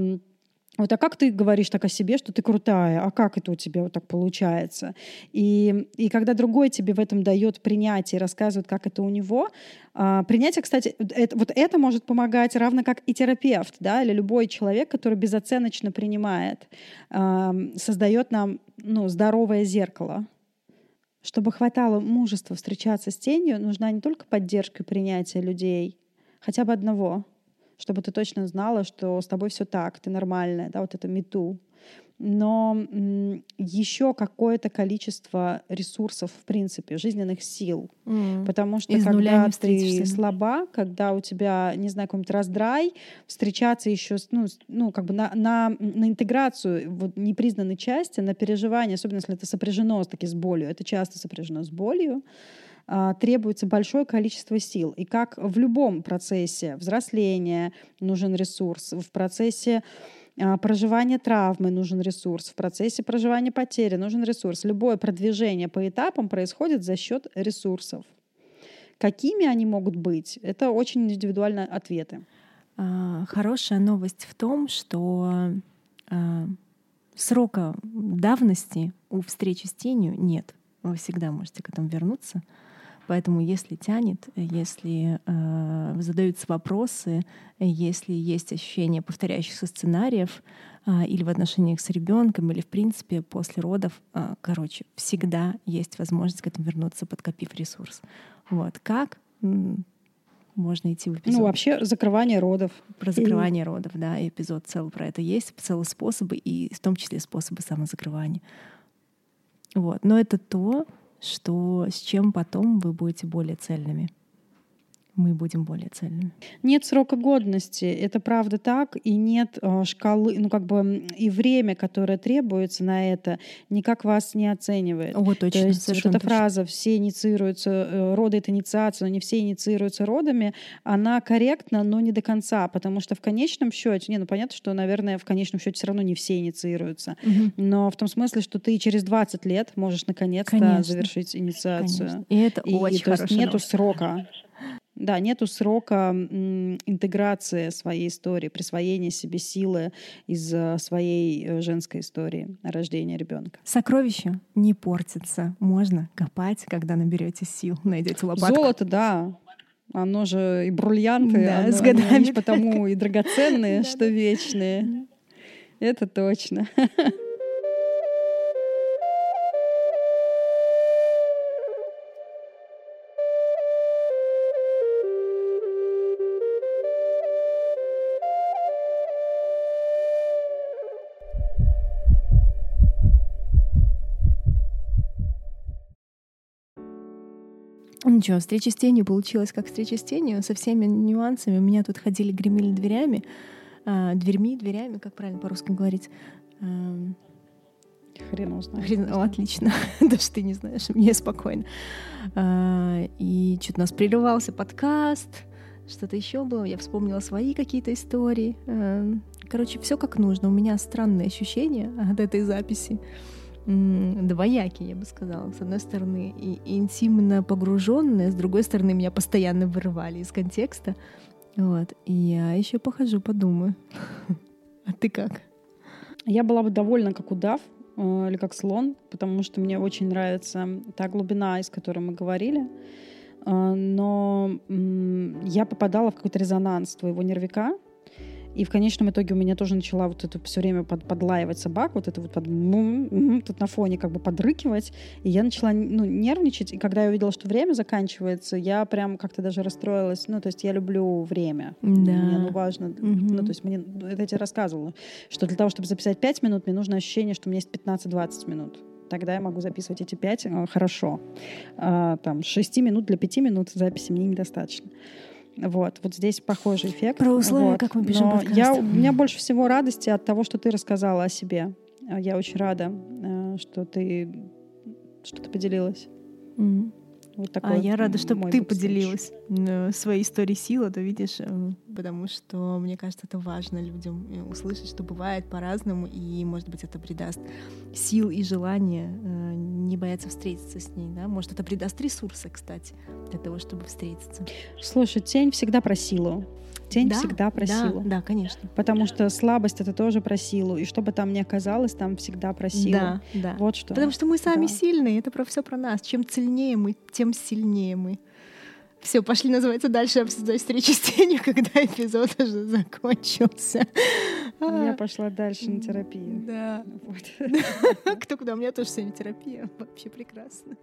вот, а как ты говоришь так о себе, что ты крутая? А как это у тебя вот так получается? И, и когда другой тебе в этом дает принятие, рассказывает, как это у него, а, принятие, кстати, это, вот это может помогать, равно как и терапевт, да, или любой человек, который безоценочно принимает, а, создает нам ну, здоровое зеркало. Чтобы хватало мужества встречаться с тенью, нужна не только поддержка и принятие людей, хотя бы одного — чтобы ты точно знала, что с тобой все так, ты нормальная, да, вот это мету. Но еще какое-то количество ресурсов, в принципе, жизненных сил. Mm. Потому что Из когда ты слаба, когда у тебя, не знаю, какой-нибудь раздрай, встречаться еще, ну, ну как бы на, на, на интеграцию вот, непризнанной части, на переживание, особенно если это сопряжено таки с болью, это часто сопряжено с болью, требуется большое количество сил. И как в любом процессе взросления нужен ресурс, в процессе а, проживания травмы нужен ресурс, в процессе проживания потери нужен ресурс. Любое продвижение по этапам происходит за счет ресурсов. Какими они могут быть? Это очень индивидуальные ответы. А, хорошая новость в том, что срока давности у встречи с тенью нет. Вы всегда можете к этому вернуться. Поэтому если тянет, если э, задаются вопросы, если есть ощущение повторяющихся сценариев э, или в отношениях с ребенком, или в принципе после родов, э, короче, всегда есть возможность к этому вернуться, подкопив ресурс. Вот как? можно идти в эпизод. Ну, вообще закрывание родов. Про закрывание и... родов, да, эпизод целый про это есть, целые способы, и в том числе способы самозакрывания. Вот. Но это то, что с чем потом вы будете более цельными мы будем более цельными. Нет срока годности, это правда так, и нет э, шкалы, ну как бы и время, которое требуется на это, никак вас не оценивает. О, точно, То есть вот эта точно. фраза «все инициируются, э, роды — это инициация, но не все инициируются родами», она корректна, но не до конца, потому что в конечном счете, не, ну понятно, что, наверное, в конечном счете все равно не все инициируются, угу. но в том смысле, что ты через 20 лет можешь наконец-то завершить инициацию. Конечно. И это и, очень то есть нету срока. Да, нету срока интеграции своей истории, присвоения себе силы из э, своей э, женской истории рождения ребенка. Сокровища не портятся. Можно копать, когда наберете сил, найдете лопатку. Золото, да. Оно же и бриллианты, да, оно, с годами. они потому и драгоценные, что вечные. Это точно. Ничего, встреча с тенью получилась как встреча с тенью, со всеми нюансами. У меня тут ходили, гремели дверями, э, дверьми, дверями, как правильно по-русски говорить. Э, Хрен узнает. Хрен... О, отлично. Даже ты не знаешь, мне спокойно. Э, и что-то у нас прерывался подкаст, что-то еще было. Я вспомнила свои какие-то истории. Э, короче, все как нужно. У меня странные ощущения от этой записи. Двоякий, я бы сказала. С одной стороны, и интимно погруженные, с другой стороны, меня постоянно вырывали из контекста. Вот. И я еще похожу, подумаю. А ты как? Я была бы довольна, как удав э, или как слон, потому что мне очень нравится та глубина, из которой мы говорили. Э, но я попадала в какой-то резонанс твоего нервика, и в конечном итоге у меня тоже начала вот это все время под, подлаивать собак, вот это вот под, тут на фоне как бы подрыкивать. И я начала ну, нервничать. И когда я увидела, что время заканчивается, я прям как-то даже расстроилась. Ну, то есть я люблю время. Да. Мне ну, важно. Угу. Ну, то есть мне, это я тебе рассказывала, что для того, чтобы записать 5 минут, мне нужно ощущение, что у меня есть 15-20 минут тогда я могу записывать эти пять э, хорошо. А, там, 6 минут для 5 минут записи мне недостаточно. Вот, вот здесь похожий эффект. Про условия, вот. как мы пишем Но я, У меня больше всего радости от того, что ты рассказала о себе. Я очень рада, э, что ты, что ты поделилась. Mm. Вот такой а я рада, что ты поделилась э, своей историей силы, то видишь, э, потому что мне кажется, это важно людям услышать, что бывает по-разному, и, может быть, это придаст сил и желание не бояться встретиться с ней, да? Может, это придаст ресурсы, кстати, для того, чтобы встретиться. Слушай, тень всегда про силу. Тень да, всегда про да, силу. Да, конечно. Потому что слабость это тоже про силу. И что бы там ни оказалось, там всегда про силу. Да, да. Вот что. Потому что мы сами да. сильные, это про все про нас. Чем сильнее мы, тем сильнее мы. Все, пошли, называется, дальше обсуждать встречи с тенью, когда эпизод уже закончился. Я пошла дальше на терапию. Да. Вот. Кто куда? У меня тоже сегодня терапия. Вообще прекрасно.